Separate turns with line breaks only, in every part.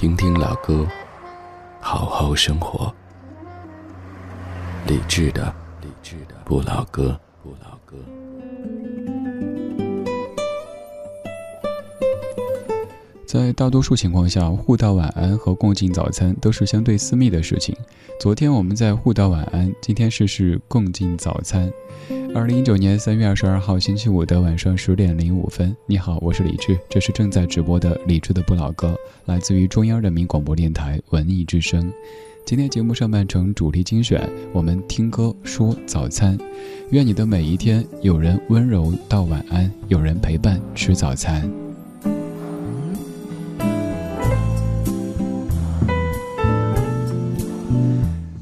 听听老歌，好好生活。理智的，理智的不老歌，不老歌。
在大多数情况下，互道晚安和共进早餐都是相对私密的事情。昨天我们在互道晚安，今天试试共进早餐。二零一九年三月二十二号星期五的晚上十点零五分，你好，我是李志，这是正在直播的李志的不老歌，来自于中央人民广播电台文艺之声。今天节目上半程主题精选，我们听歌说早餐。愿你的每一天有人温柔道晚安，有人陪伴吃早餐。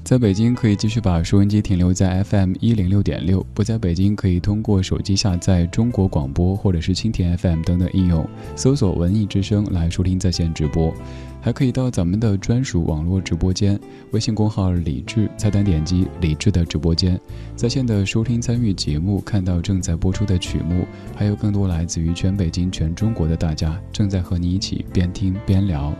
在北京可以继续把收音机停留在 FM 一零六点六，不在北京可以通过手机下载中国广播或者是蜻蜓 FM 等等应用，搜索“文艺之声”来收听在线直播。还可以到咱们的专属网络直播间，微信公号“李智”，菜单点击“李智”的直播间，在线的收听参与节目，看到正在播出的曲目，还有更多来自于全北京、全中国的大家正在和你一起边听边聊。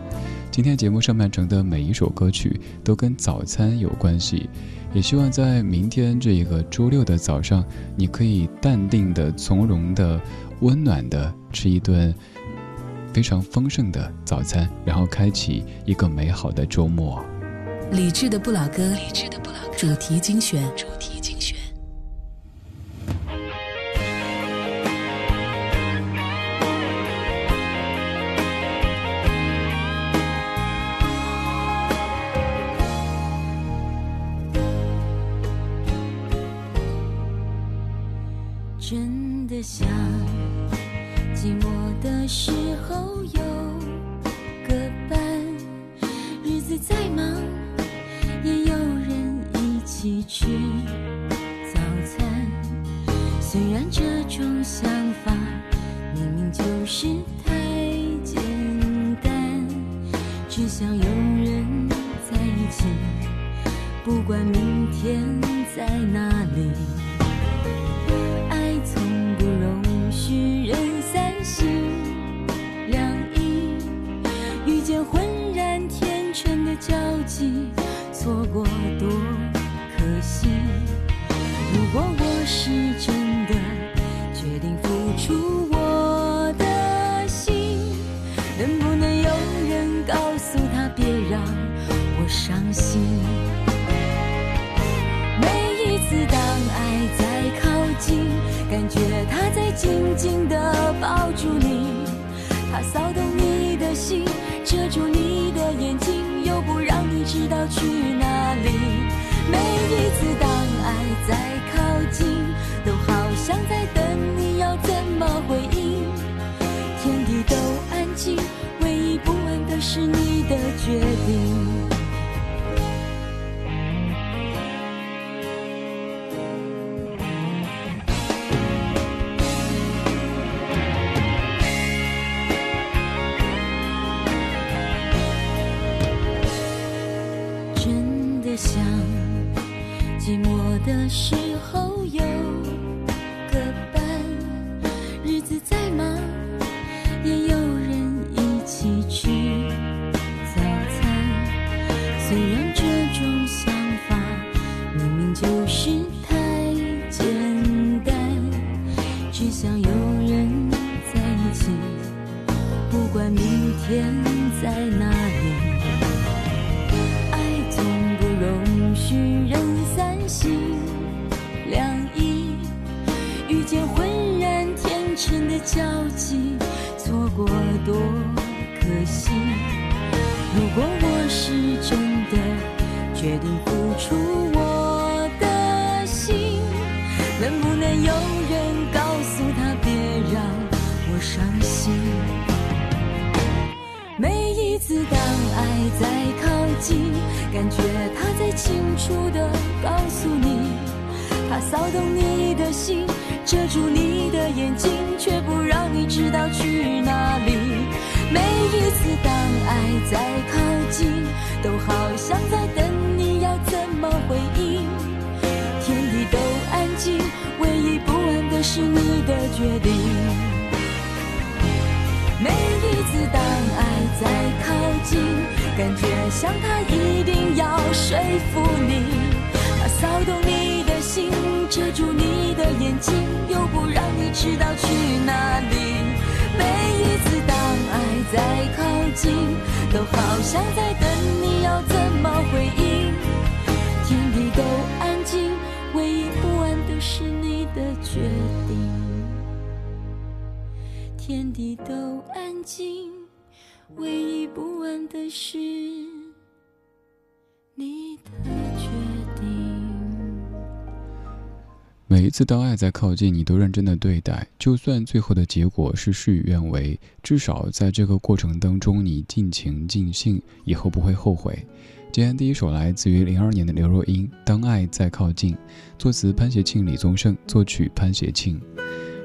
今天节目上半程的每一首歌曲都跟早餐有关系，也希望在明天这一个周六的早上，你可以淡定的、从容的、温暖的吃一顿非常丰盛的早餐，然后开启一个美好的周末。
理智的不老歌，理智的不老歌，主题精选。出是真的决定付出我的心能不能有人告诉他别让我伤心。每一次当爱在靠近感觉他在清楚的告诉你他骚动你的心遮住你的眼睛却不让你知道去哪里。每一次当爱在靠近，都好像在等你要怎么回应。天地都安静，唯一不安的是你的决定。每一次当爱在靠近，感觉像他一定要说服你，他骚动你的心，遮住你的眼睛，又不让你知道去哪里。每一次当爱在靠近，都好像在等你要怎么回应。天地都安静，唯一不安的是你的决定。天地都安静，唯一不安的是你的
每一次当爱在靠近，你都认真的对待，就算最后的结果是事与愿违，至少在这个过程当中，你尽情尽兴，以后不会后悔。今天第一首来自于零二年的刘若英，《当爱在靠近》，作词潘协庆、李宗盛，作曲潘协庆。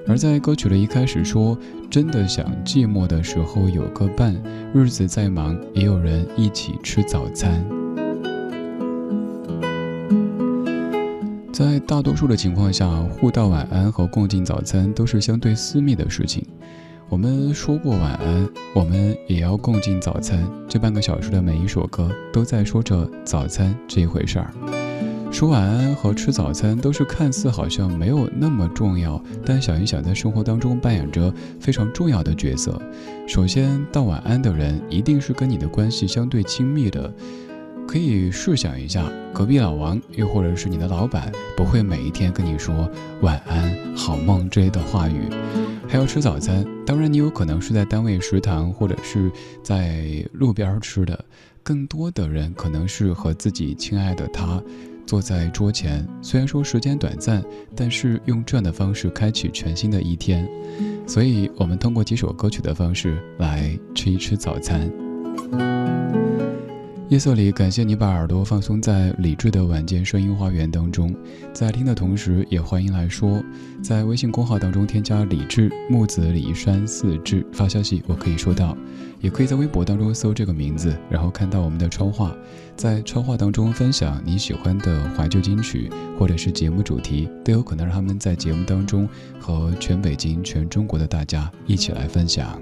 而在歌曲的一开始说：“真的想寂寞的时候有个伴，日子再忙也有人一起吃早餐。”在大多数的情况下，互道晚安和共进早餐都是相对私密的事情。我们说过晚安，我们也要共进早餐。这半个小时的每一首歌都在说着早餐这一回事儿。说晚安和吃早餐都是看似好像没有那么重要，但想一想，在生活当中扮演着非常重要的角色。首先，道晚安的人一定是跟你的关系相对亲密的。可以试想一下，隔壁老王，又或者是你的老板，不会每一天跟你说晚安、好梦之类的话语。还要吃早餐，当然你有可能是在单位食堂，或者是在路边吃的。更多的人可能是和自己亲爱的他。坐在桌前，虽然说时间短暂，但是用这样的方式开启全新的一天。所以，我们通过几首歌曲的方式来吃一吃早餐。夜色里，感谢你把耳朵放松在理智的晚间声音花园当中，在听的同时，也欢迎来说，在微信公号当中添加“李智木子李山四志”发消息，我可以收到；也可以在微博当中搜这个名字，然后看到我们的超话，在超话当中分享你喜欢的怀旧金曲或者是节目主题，都有可能让他们在节目当中和全北京、全中国的大家一起来分享。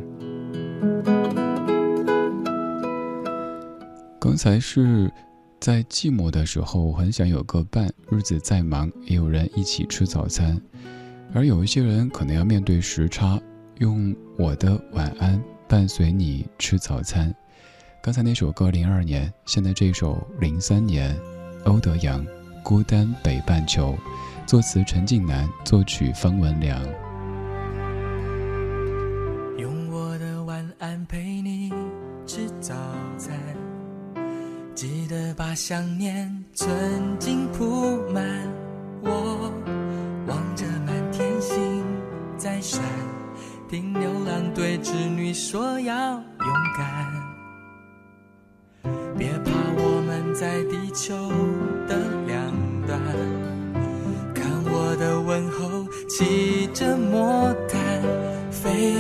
刚才是在寂寞的时候，很想有个伴，日子再忙也有人一起吃早餐。而有一些人可能要面对时差，用我的晚安伴随你吃早餐。刚才那首歌零二年，现在这首零三年，欧德阳《孤单北半球》，作词陈近南，作曲方文良。
把想念曾经铺满，我望着满天星在闪，听牛郎对织女说要勇敢。别怕，我们在地球的两端，看我的问候骑着魔毯飞，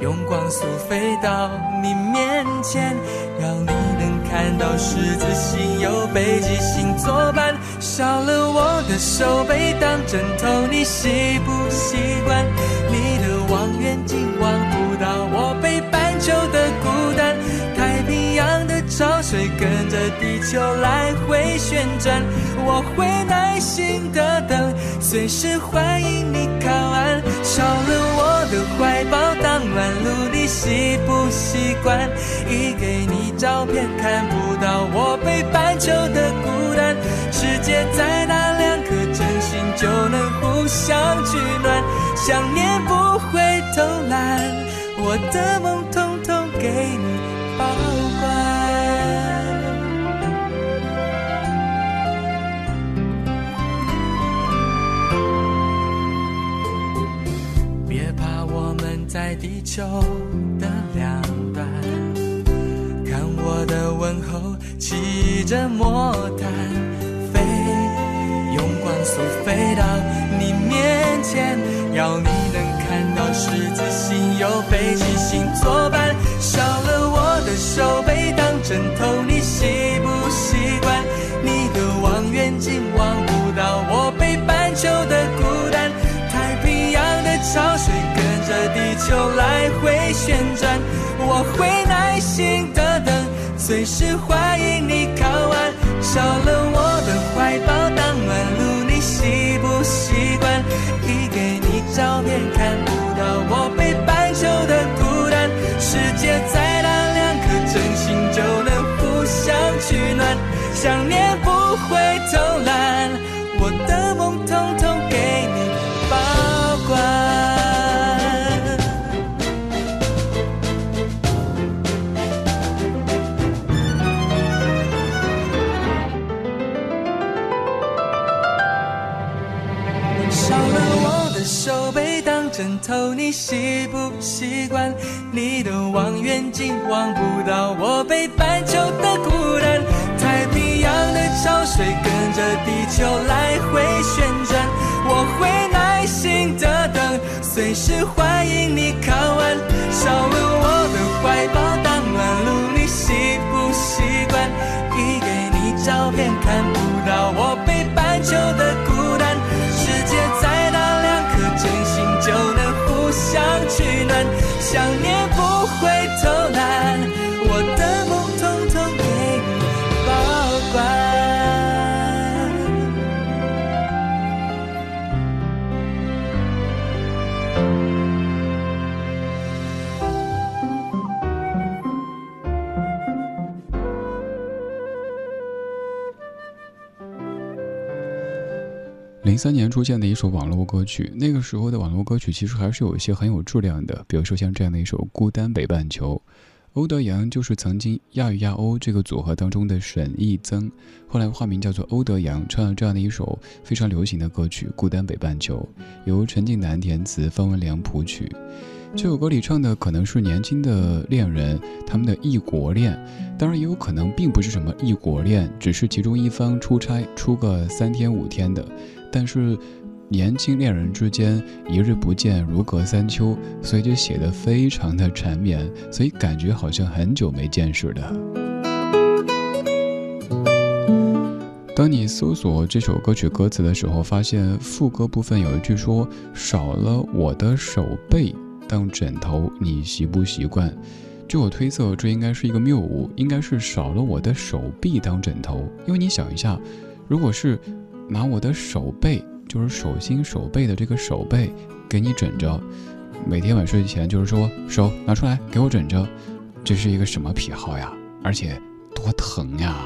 用光速飞到你面前，让你。看到十字星有北极星作伴，少了我的手背当枕头，你习不习惯？你的望远镜望不到我北半球的光，潮水跟着地球来回旋转，我会耐心的等，随时欢迎你靠岸。少了我的怀抱当暖炉，你习不习惯？一给你照片看不到我北半球的孤单。世界再大，两颗真心就能互相取暖。想念不会偷懒，我的梦统统给你在地球的两端，看我的问候骑着魔毯飞，用光速飞到你面前，要你能看到十字星有北极星作伴。少了我的手背当枕头，你习不习惯？你的望远镜望不到我北半球的孤单，太平洋的潮水球来回旋转，我会耐心的等，随时欢迎你靠岸。少了我的怀抱当暖炉，你习不习惯？一给你照片看不到我北半球的孤单，世界再大，两颗真心就能互相取暖，想念不会偷懒，头，你习不习惯？你的望远镜望不到我北半球的孤单，太平洋的潮水跟着地球来回旋转，我会耐心的等，随时欢迎你靠岸。想
零三年出现的一首网络歌曲，那个时候的网络歌曲其实还是有一些很有质量的，比如说像这样的一首《孤单北半球》，欧德阳就是曾经亚与亚欧这个组合当中的沈义增，后来化名叫做欧德阳，唱了这样的一首非常流行的歌曲《孤单北半球》，由陈近南填词，方文良谱曲。这首歌里唱的可能是年轻的恋人他们的异国恋，当然也有可能并不是什么异国恋，只是其中一方出差出个三天五天的。但是，年轻恋人之间一日不见如隔三秋，所以就写得非常的缠绵，所以感觉好像很久没见似的。当你搜索这首歌曲歌词的时候，发现副歌部分有一句说：“少了我的手背当枕头，你习不习惯？”据我推测，这应该是一个谬误，应该是少了我的手臂当枕头，因为你想一下，如果是。拿我的手背，就是手心手背的这个手背，给你枕着，每天晚睡前就是说手拿出来给我枕着，这是一个什么癖好呀？而且多疼呀！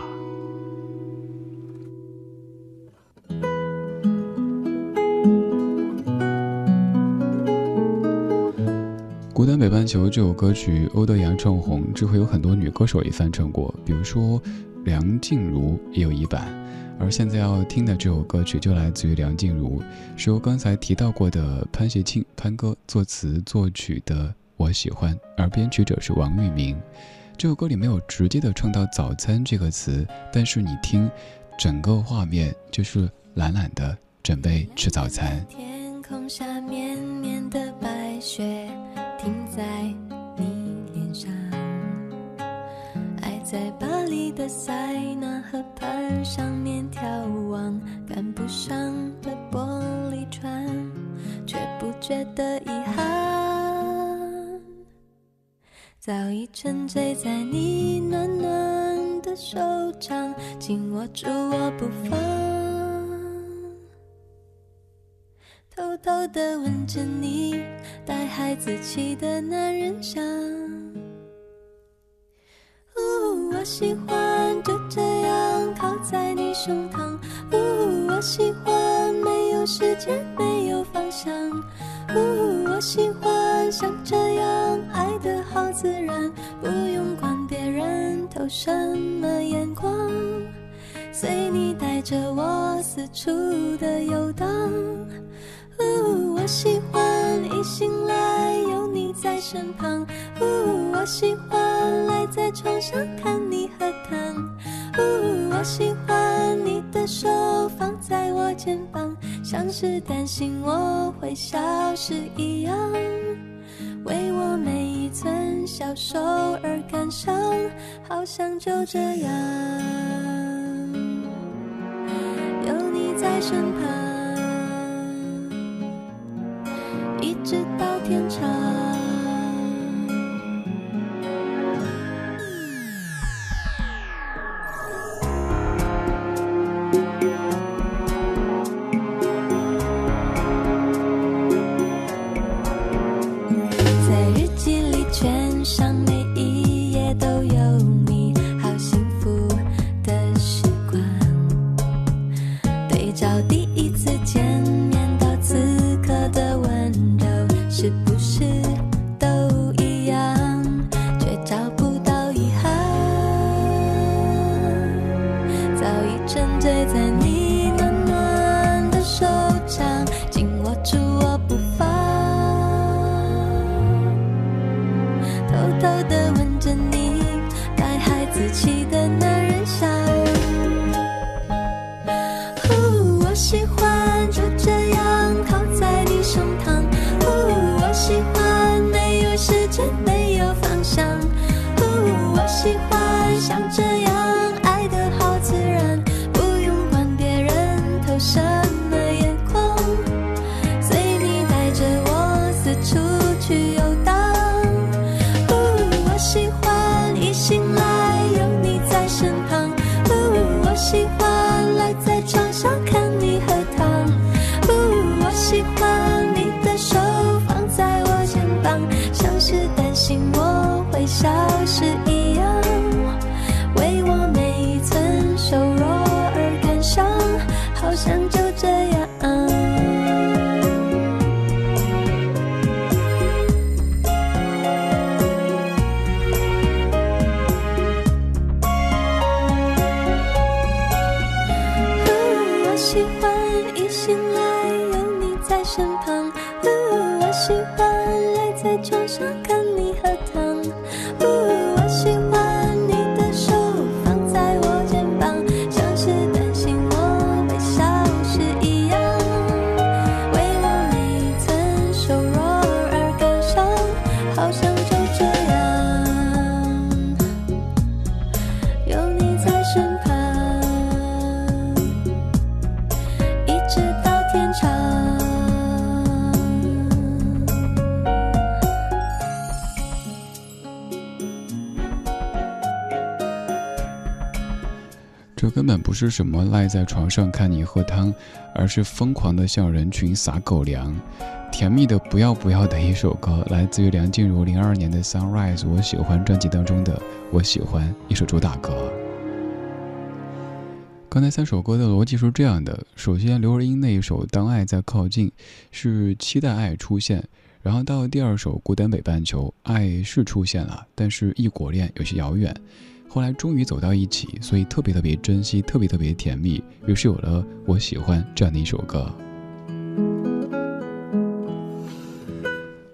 《孤单北半球》这首歌曲，欧德阳唱红，之后有很多女歌手也翻唱过，比如说梁静茹也有一版。而现在要听的这首歌曲就来自于梁静茹，是由刚才提到过的潘协庆潘哥作词作曲的《我喜欢》，而编曲者是王玉明。这首歌里没有直接的唱到“早餐”这个词，但是你听，整个画面就是懒懒的准备吃早餐。
天空下绵绵的白雪里的塞纳河畔上面眺望，赶不上的玻璃船，却不觉得遗憾。早已沉醉在你暖暖的手掌，紧握住我不放，偷偷地吻着你带孩子气的男人香。喜欢就这样靠在你胸膛。呜，我喜欢没有时间，没有方向。呜，我喜欢像这样爱的好自然，不用管别人投什么眼光，随你带着我四处的游荡。呜，我喜欢一醒来有你在身旁。呜，我喜欢赖在床上看。我喜欢你的手放在我肩膀，像是担心我会消失一样，为我每一寸消瘦而感伤，好像就这样有你在身旁，
不是什么赖在床上看你喝汤，而是疯狂的向人群撒狗粮，甜蜜的不要不要的一首歌，来自于梁静茹零二年的《Sunrise》，我喜欢专辑当中的我喜欢一首主打歌。刚才三首歌的逻辑是这样的：首先，刘若英那一首《当爱在靠近》是期待爱出现，然后到第二首《孤单北半球》，爱是出现了，但是异国恋有些遥远。后来终于走到一起，所以特别特别珍惜，特别特别甜蜜，于是有了我喜欢这样的一首歌。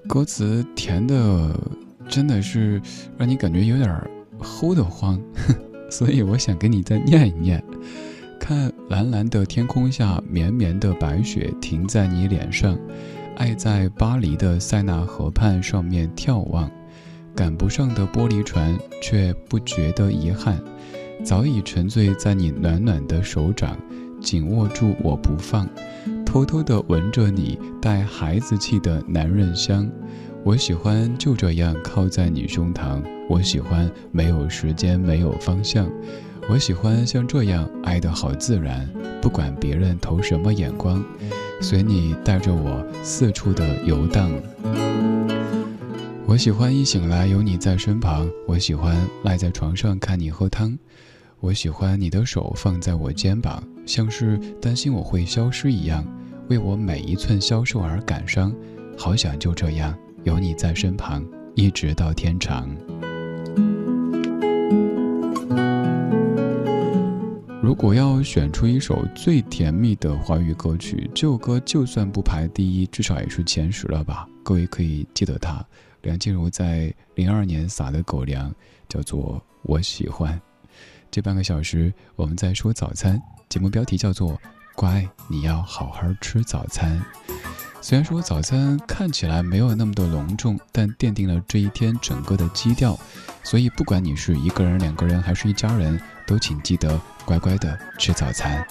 歌词甜的真的是让你感觉有点齁得慌，所以我想给你再念一念：看蓝蓝的天空下，绵绵的白雪停在你脸上，爱在巴黎的塞纳河畔上面眺望。赶不上的玻璃船，却不觉得遗憾，早已沉醉在你暖暖的手掌，紧握住我不放，偷偷地闻着你带孩子气的男人香。我喜欢就这样靠在你胸膛，我喜欢没有时间没有方向，我喜欢像这样爱得好自然，不管别人投什么眼光，随你带着我四处的游荡。我喜欢一醒来有你在身旁，我喜欢赖在床上看你喝汤，我喜欢你的手放在我肩膀，像是担心我会消失一样，为我每一寸消瘦而感伤，好想就这样有你在身旁，一直到天长。如果要选出一首最甜蜜的华语歌曲，这首歌就算不排第一，至少也是前十了吧？各位可以记得它。梁静茹在零二年撒的狗粮，叫做《我喜欢》。这半个小时我们在说早餐，节目标题叫做“乖，你要好好吃早餐”。虽然说早餐看起来没有那么的隆重，但奠定了这一天整个的基调。所以，不管你是一个人、两个人，还是一家人，都请记得乖乖的吃早餐。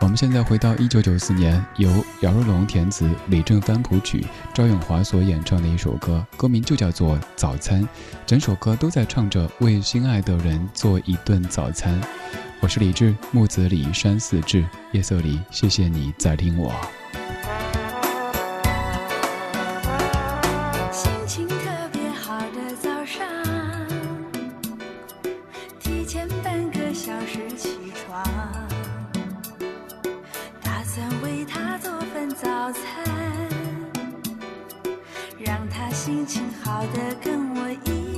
我们现在回到一九九四年，由姚若龙填词、李正帆谱曲、赵咏华所演唱的一首歌，歌名就叫做《早餐》。整首歌都在唱着为心爱的人做一顿早餐。我是李志，木子李山寺志，夜色里，谢谢你在听我。
心情好的跟我一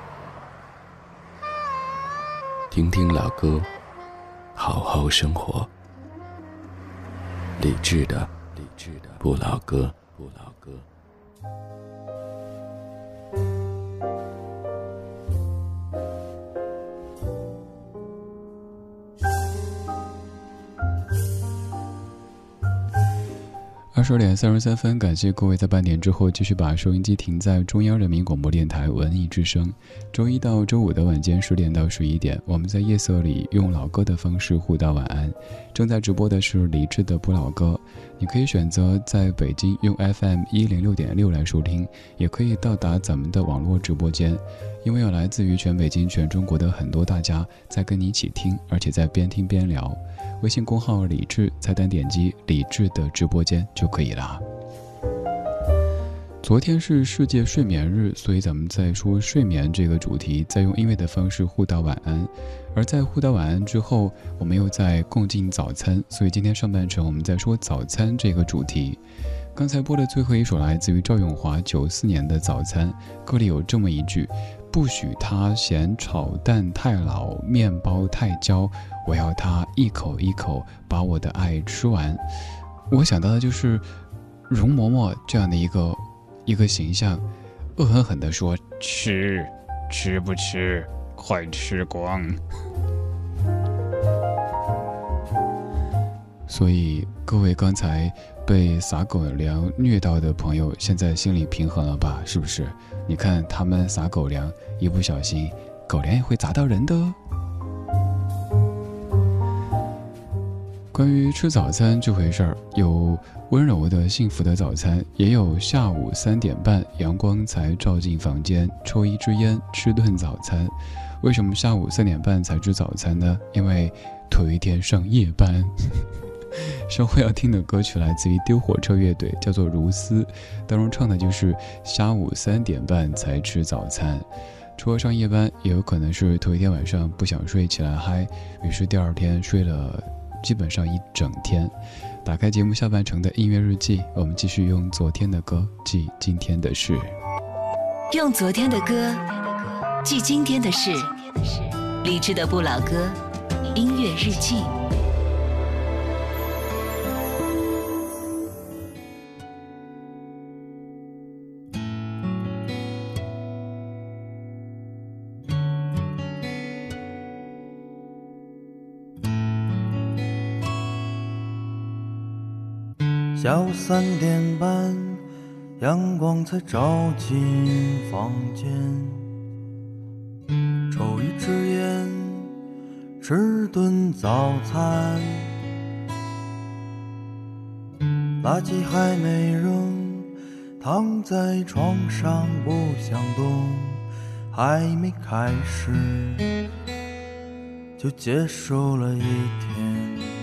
听听老歌，好好生活。理智的，理智的不老歌，不老歌。
二十点三十三分，感谢各位在半点之后继续把收音机停在中央人民广播电台文艺之声。周一到周五的晚间十点到十一点，我们在夜色里用老歌的方式互道晚安。正在直播的是李志的不老歌，你可以选择在北京用 FM 一零六点六来收听，也可以到达咱们的网络直播间，因为有来自于全北京、全中国的很多大家在跟你一起听，而且在边听边聊。微信公号李智，菜单点击李智的直播间就可以了。昨天是世界睡眠日，所以咱们在说睡眠这个主题，在用音乐的方式互道晚安。而在互道晚安之后，我们又在共进早餐，所以今天上半程我们在说早餐这个主题。刚才播的最后一首来自于赵咏华九四年的《早餐》，歌里有这么一句：“不许他嫌炒蛋太老，面包太焦，我要他一口一口把我的爱吃完。”我想到的就是容嬷嬷这样的一个。一个形象，恶狠狠地说：“吃，吃不吃？快吃光！”所以，各位刚才被撒狗粮虐到的朋友，现在心里平衡了吧？是不是？你看他们撒狗粮，一不小心，狗粮也会砸到人的。关于吃早餐这回事儿，有温柔的幸福的早餐，也有下午三点半阳光才照进房间，抽一支烟，吃顿早餐。为什么下午三点半才吃早餐呢？因为头一天上夜班。稍后要听的歌曲来自于丢火车乐队，叫做《如斯》，当中唱的就是下午三点半才吃早餐。除了上夜班，也有可能是头一天晚上不想睡，起来嗨，于是第二天睡了。基本上一整天，打开节目下半程的音乐日记，我们继续用昨天的歌记今天的事，
用昨天的歌记今天的事，理智的不老歌，音乐日记。
下午三点半，阳光才照进房间。抽一支烟，吃顿早餐。垃圾还没扔，躺在床上不想动。还没开始，就结束了一天。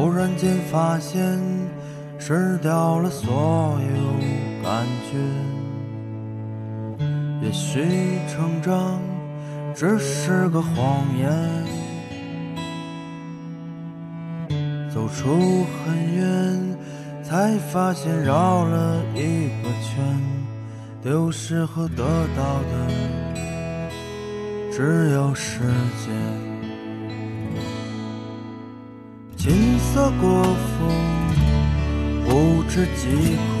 偶然间发现，失掉了所有感觉。也许成长只是个谎言。走出很远，才发现绕了一个圈。丢失和得到的，只有时间。琴瑟国风，不知疾苦；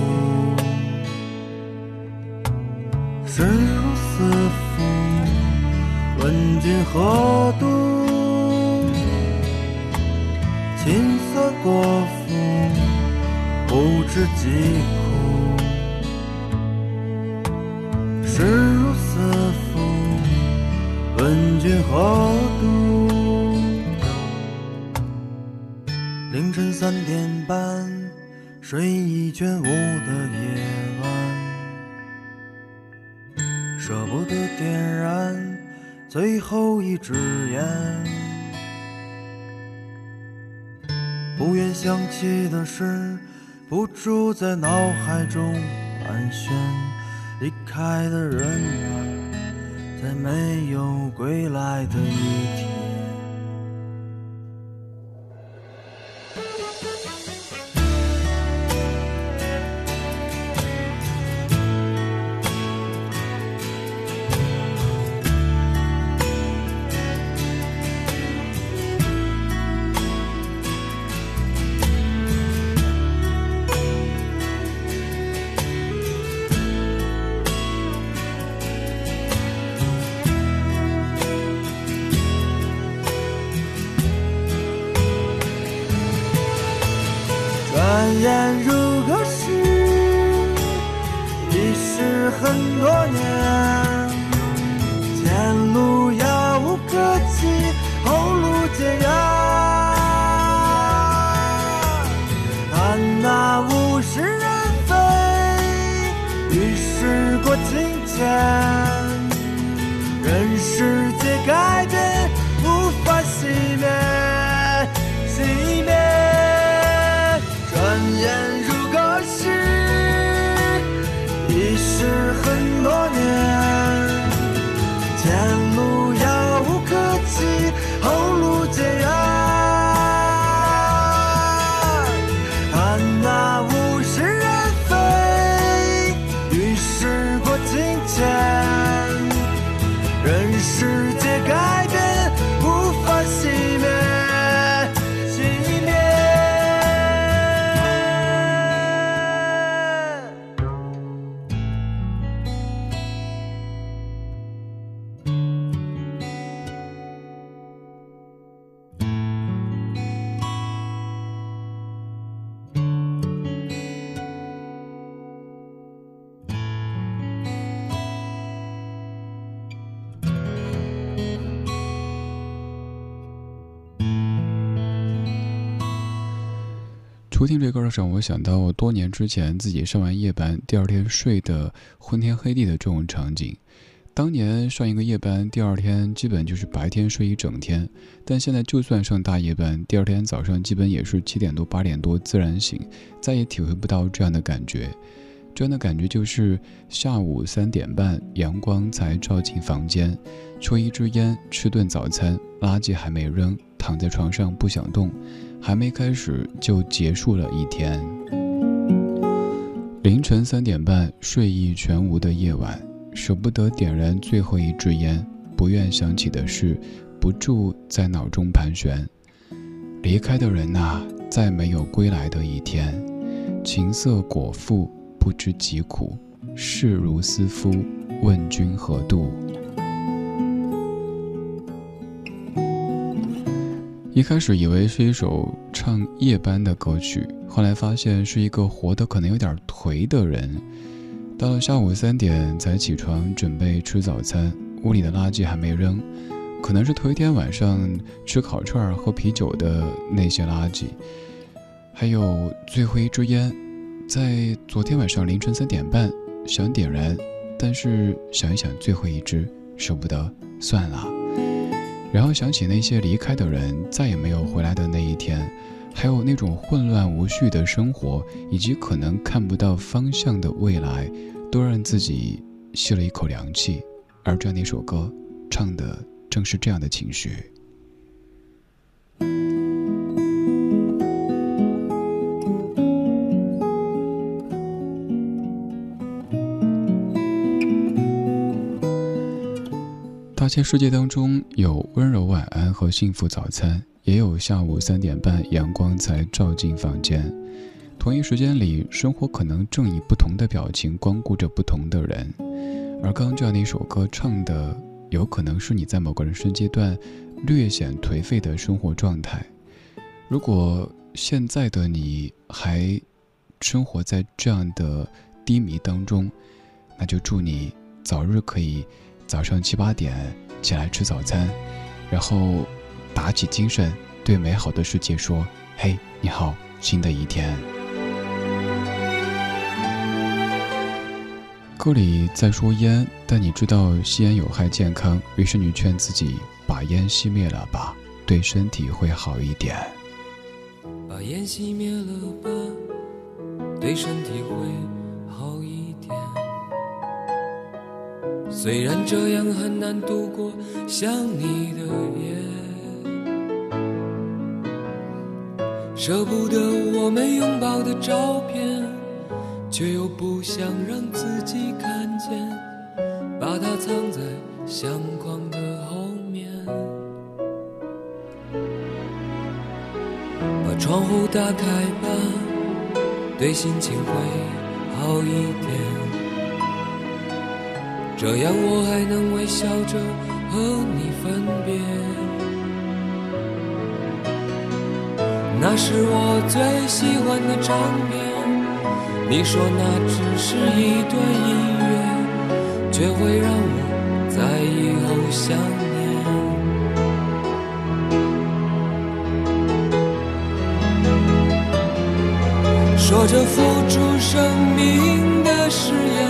身如死符，问君何度？琴瑟国风，不知疾苦；身如死符，问君何度？凌晨三点半，睡意全无的夜晚，舍不得点燃最后一支烟。不愿想起的事，不住在脑海中盘旋。离开的人啊，在没有归来的一天。
这歌的时候，我想到多年之前自己上完夜班，第二天睡得昏天黑地的这种场景。当年上一个夜班，第二天基本就是白天睡一整天，但现在就算上大夜班，第二天早上基本也是七点多八点多自然醒，再也体会不到这样的感觉。这样的感觉就是下午三点半，阳光才照进房间，抽一支烟，吃顿早餐，垃圾还没扔，躺在床上不想动。还没开始就结束了一天。凌晨三点半，睡意全无的夜晚，舍不得点燃最后一支烟，不愿想起的事，不住在脑中盘旋。离开的人呐、再没有归来的一天。琴瑟果腹，不知疾苦；视如斯夫，问君何度？一开始以为是一首唱夜班的歌曲，后来发现是一个活得可能有点颓的人。到了下午三点才起床准备吃早餐，屋里的垃圾还没扔，可能是头一天晚上吃烤串、喝啤酒的那些垃圾，还有最后一支烟，在昨天晚上凌晨三点半想点燃，但是想一想最后一支舍不得，算了。然后想起那些离开的人，再也没有回来的那一天，还有那种混乱无序的生活，以及可能看不到方向的未来，都让自己吸了一口凉气。而这样的一首歌，唱的正是这样的情绪。大千世界当中有温柔晚安和幸福早餐，也有下午三点半阳光才照进房间。同一时间里，生活可能正以不同的表情光顾着不同的人。而刚刚这样的一首歌唱的，有可能是你在某个人生阶段略显颓废的生活状态。如果现在的你还生活在这样的低迷当中，那就祝你早日可以。早上七八点起来吃早餐，然后打起精神，对美好的世界说：“嘿，你好，新的一天。”歌里在说烟，但你知道吸烟有害健康，于是你劝自己把烟熄灭了吧，对身体会好一点。
把烟熄灭了吧，对身体会虽然这样很难度过想你的夜，舍不得我们拥抱的照片，却又不想让自己看见，把它藏在相框的后面。把窗户打开吧，对心情会好一点。这样我还能微笑着和你分别。那是我最喜欢的唱片，你说那只是一段音乐，却会让我在以后想念。说着付出生命的誓言。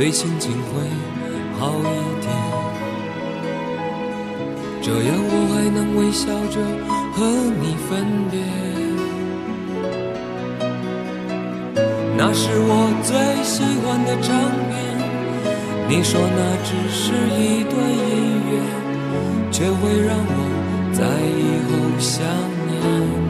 对心情会好一点。这样我还能微笑着和你分别。那是我最喜欢的唱片。你说那只是一段音乐，却会让我在以后想念。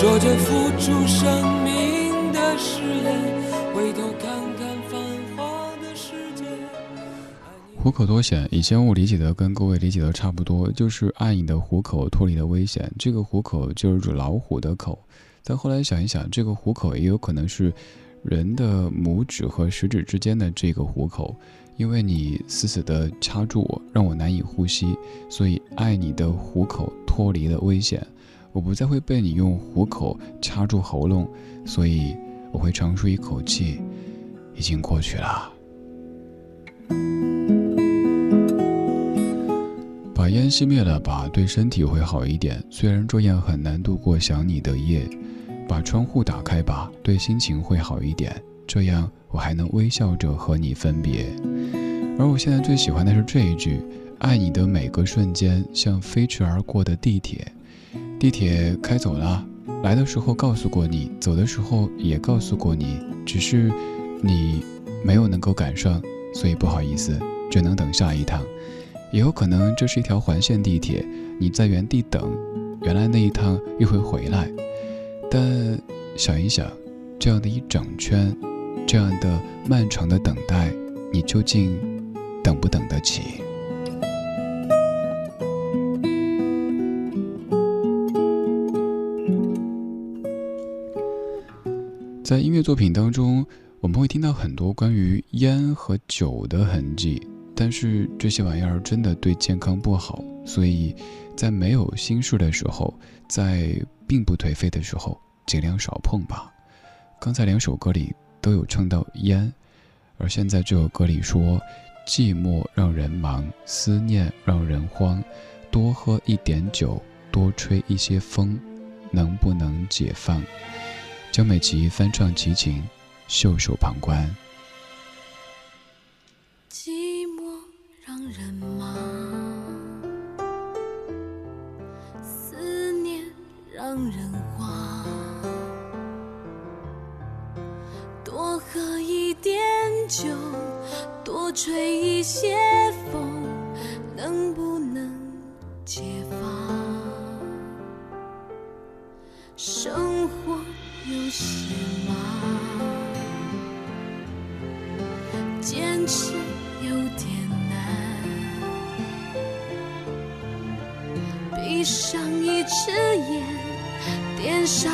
说着付出生命的誓言，回头看看繁华的世界。
虎口多险，以前我理解的跟各位理解的差不多，就是爱你的虎口脱离了危险。这个虎口就是老虎的口，但后来想一想，这个虎口也有可能是人的拇指和食指之间的这个虎口，因为你死死的掐住我，让我难以呼吸，所以爱你的虎口脱离了危险。我不再会被你用虎口掐住喉咙，所以我会长舒一口气，已经过去了。把烟熄灭了吧，对身体会好一点。虽然这样很难度过想你的夜，把窗户打开吧，对心情会好一点。这样我还能微笑着和你分别。而我现在最喜欢的是这一句：爱你的每个瞬间，像飞驰而过的地铁。地铁开走了，来的时候告诉过你，走的时候也告诉过你，只是你没有能够赶上，所以不好意思，只能等下一趟。也有可能这是一条环线地铁，你在原地等，原来那一趟又会回来。但想一想，这样的一整圈，这样的漫长的等待，你究竟等不等得起？在音乐作品当中，我们会听到很多关于烟和酒的痕迹，但是这些玩意儿真的对健康不好，所以在没有心事的时候，在并不颓废的时候，尽量少碰吧。刚才两首歌里都有唱到烟，而现在这首歌里说，寂寞让人忙，思念让人慌，多喝一点酒，多吹一些风，能不能解放？江美琪翻唱齐秦，袖手旁观。
寂寞让人忙，思念让人慌。多喝一点酒，多吹一些风，能不能解放？上一只眼，点上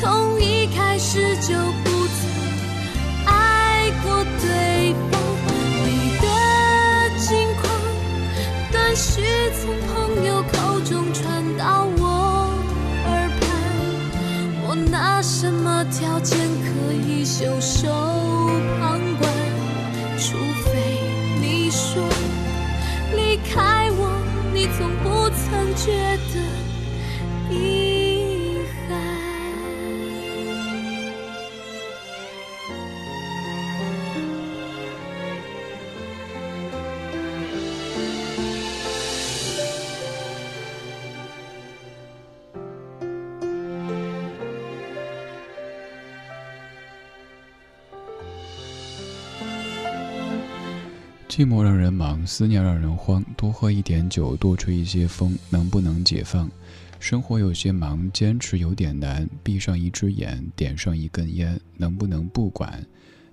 从一开始就不曾爱过对方。你的近况断续从朋友口中传到我耳畔，我拿什么条件可以袖手旁观？除非你说离开我，你从不曾觉得
思念让人慌。多喝一点酒，多吹一些风，能不能解放？生活有些忙，坚持有点难。闭上一只眼，点上一根烟，能不能不管？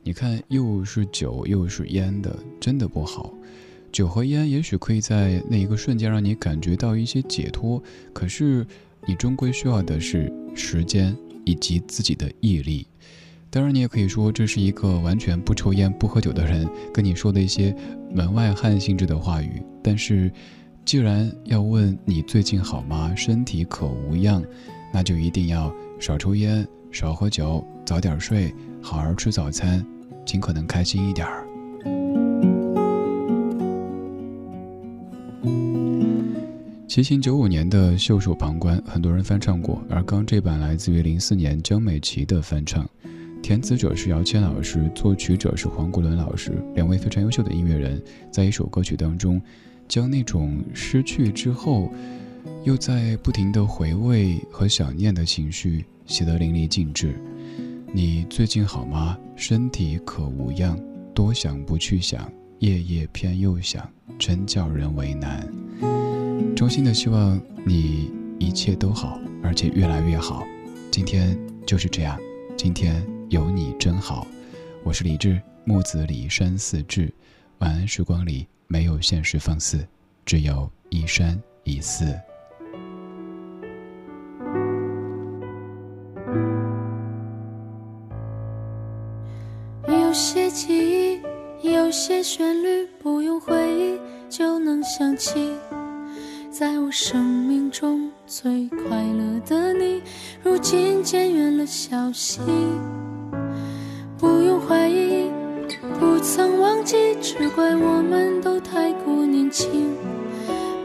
你看，又是酒又是烟的，真的不好。酒和烟也许可以在那一个瞬间让你感觉到一些解脱，可是你终归需要的是时间以及自己的毅力。当然，你也可以说这是一个完全不抽烟、不喝酒的人跟你说的一些门外汉性质的话语。但是，既然要问你最近好吗，身体可无恙，那就一定要少抽烟，少喝酒，早点睡，好好吃早餐，尽可能开心一点儿。齐秦九五年的《袖手旁观》，很多人翻唱过，而刚这版来自于零四年江美琪的翻唱，填词者是姚谦老师，作曲者是黄国伦老师，两位非常优秀的音乐人，在一首歌曲当中，将那种失去之后，又在不停的回味和想念的情绪写得淋漓尽致。你最近好吗？身体可无恙？多想不去想，夜夜偏又想，真叫人为难。衷心的希望你一切都好，而且越来越好。今天就是这样，今天有你真好。我是李志，木子李山寺志。晚安时光里没有现实放肆，只有一山一寺。
有些记忆，有些旋律，不用回忆就能想起。在我生命中最快乐的你，如今渐远了消息。不用怀疑，不曾忘记，只怪我们都太过年轻，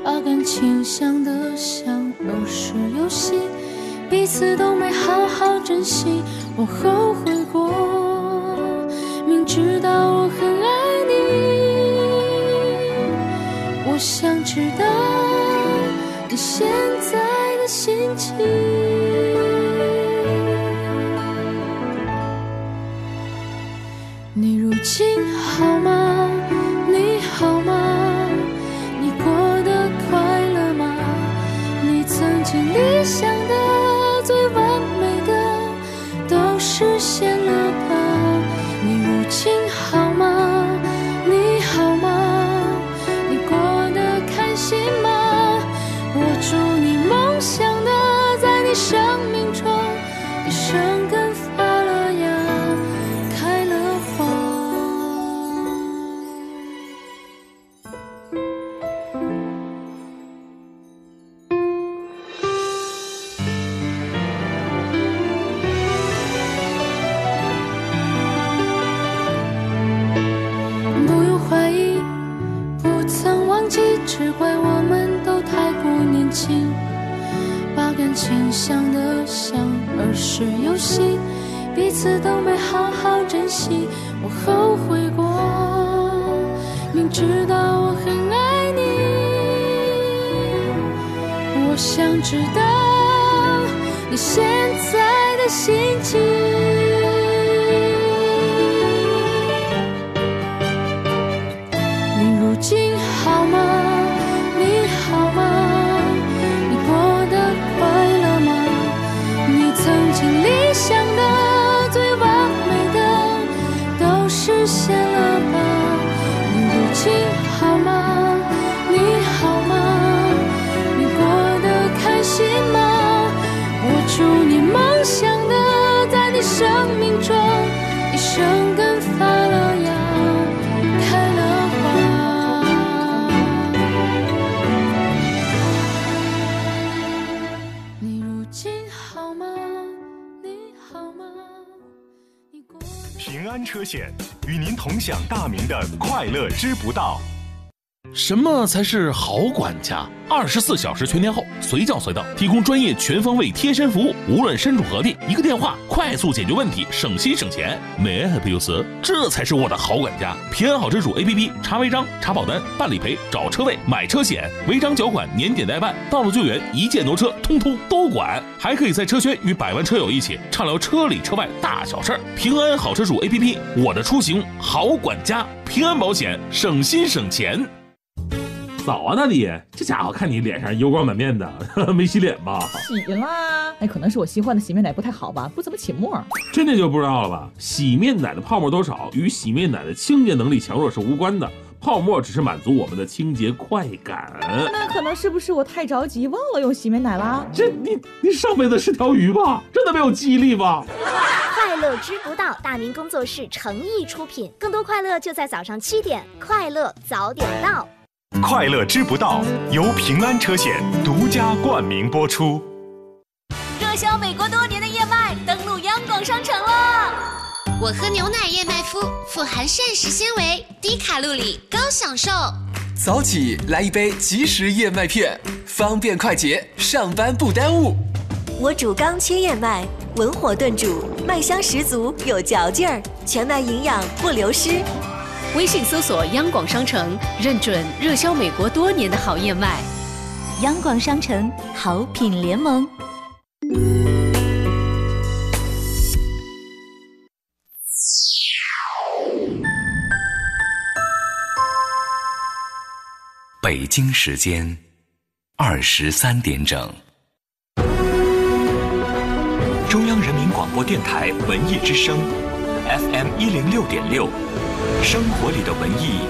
把感情想得像儿时游戏，彼此都没好好珍惜。我后悔过，明知道我很爱你，我想知道。你现在的心情，心好吗？现了吧？你如今好吗？你好吗？你过得开心吗？我祝你梦想的在你生命中一生根发了芽，开了花。你如今好吗？你好吗？你过得
平安车险同享大明的快乐知不道。
什么才是好管家？二十四小时全天候，随叫随到，提供专业全方位贴身服务，无论身处何地，一个电话快速解决问题，省心省钱。May I help you, sir？这才是我的好管家。平安好车主 APP 查违章、查保单、办理赔、找车位、买车险，违章缴款、年检代办、道路救援、一键挪车，通通都管。还可以在车圈与百万车友一起畅聊车里车外大小事儿。平安好车主 APP，我的出行好管家。平安保险，省心省钱。
早啊，大弟，这家伙看你脸上油光满面的，没洗脸吧？
洗啦，哎，可能是我新换的洗面奶不太好吧，不怎么起沫。
这你就不知道了吧？洗面奶的泡沫多少与洗面奶的清洁能力强弱是无关的，泡沫只是满足我们的清洁快感。
那可能是不是我太着急忘了用洗面奶啦？
这你你上辈子是条鱼吧？真的没有记忆力吧？
快乐知不道，大明工作室诚意出品，更多快乐就在早上七点，快乐早点到。
快乐知不道由平安车险独家冠名播出。
热销美国多年的燕麦登陆央广商城了。
我喝牛奶燕麦麸，富含膳食纤维，低卡路里，高享受。
早起来一杯即食燕麦片，方便快捷，上班不耽误。
我煮刚切燕麦，文火炖煮，麦香十足，有嚼劲儿，全麦营养不流失。
微信搜索“央广商城”，认准热销美国多年的好燕麦。
央广商城好品联盟。
北京时间二十三点整。中央人民广播电台文艺之声，FM 一零六点六，生活里的文艺，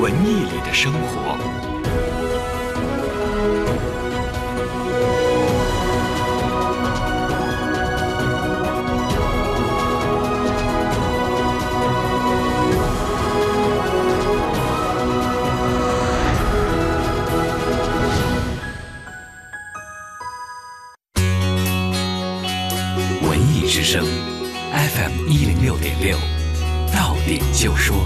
文艺里的生活。文艺之声，FM 一零六点六，到点就说。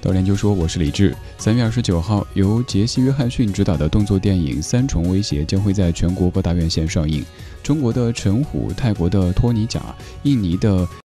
到点就说，我是李志。三月二十九号，由杰西·约翰逊执导的动作电影《三重威胁》将会在全国各大院线上映。中国的陈虎、泰国的托尼贾、印尼的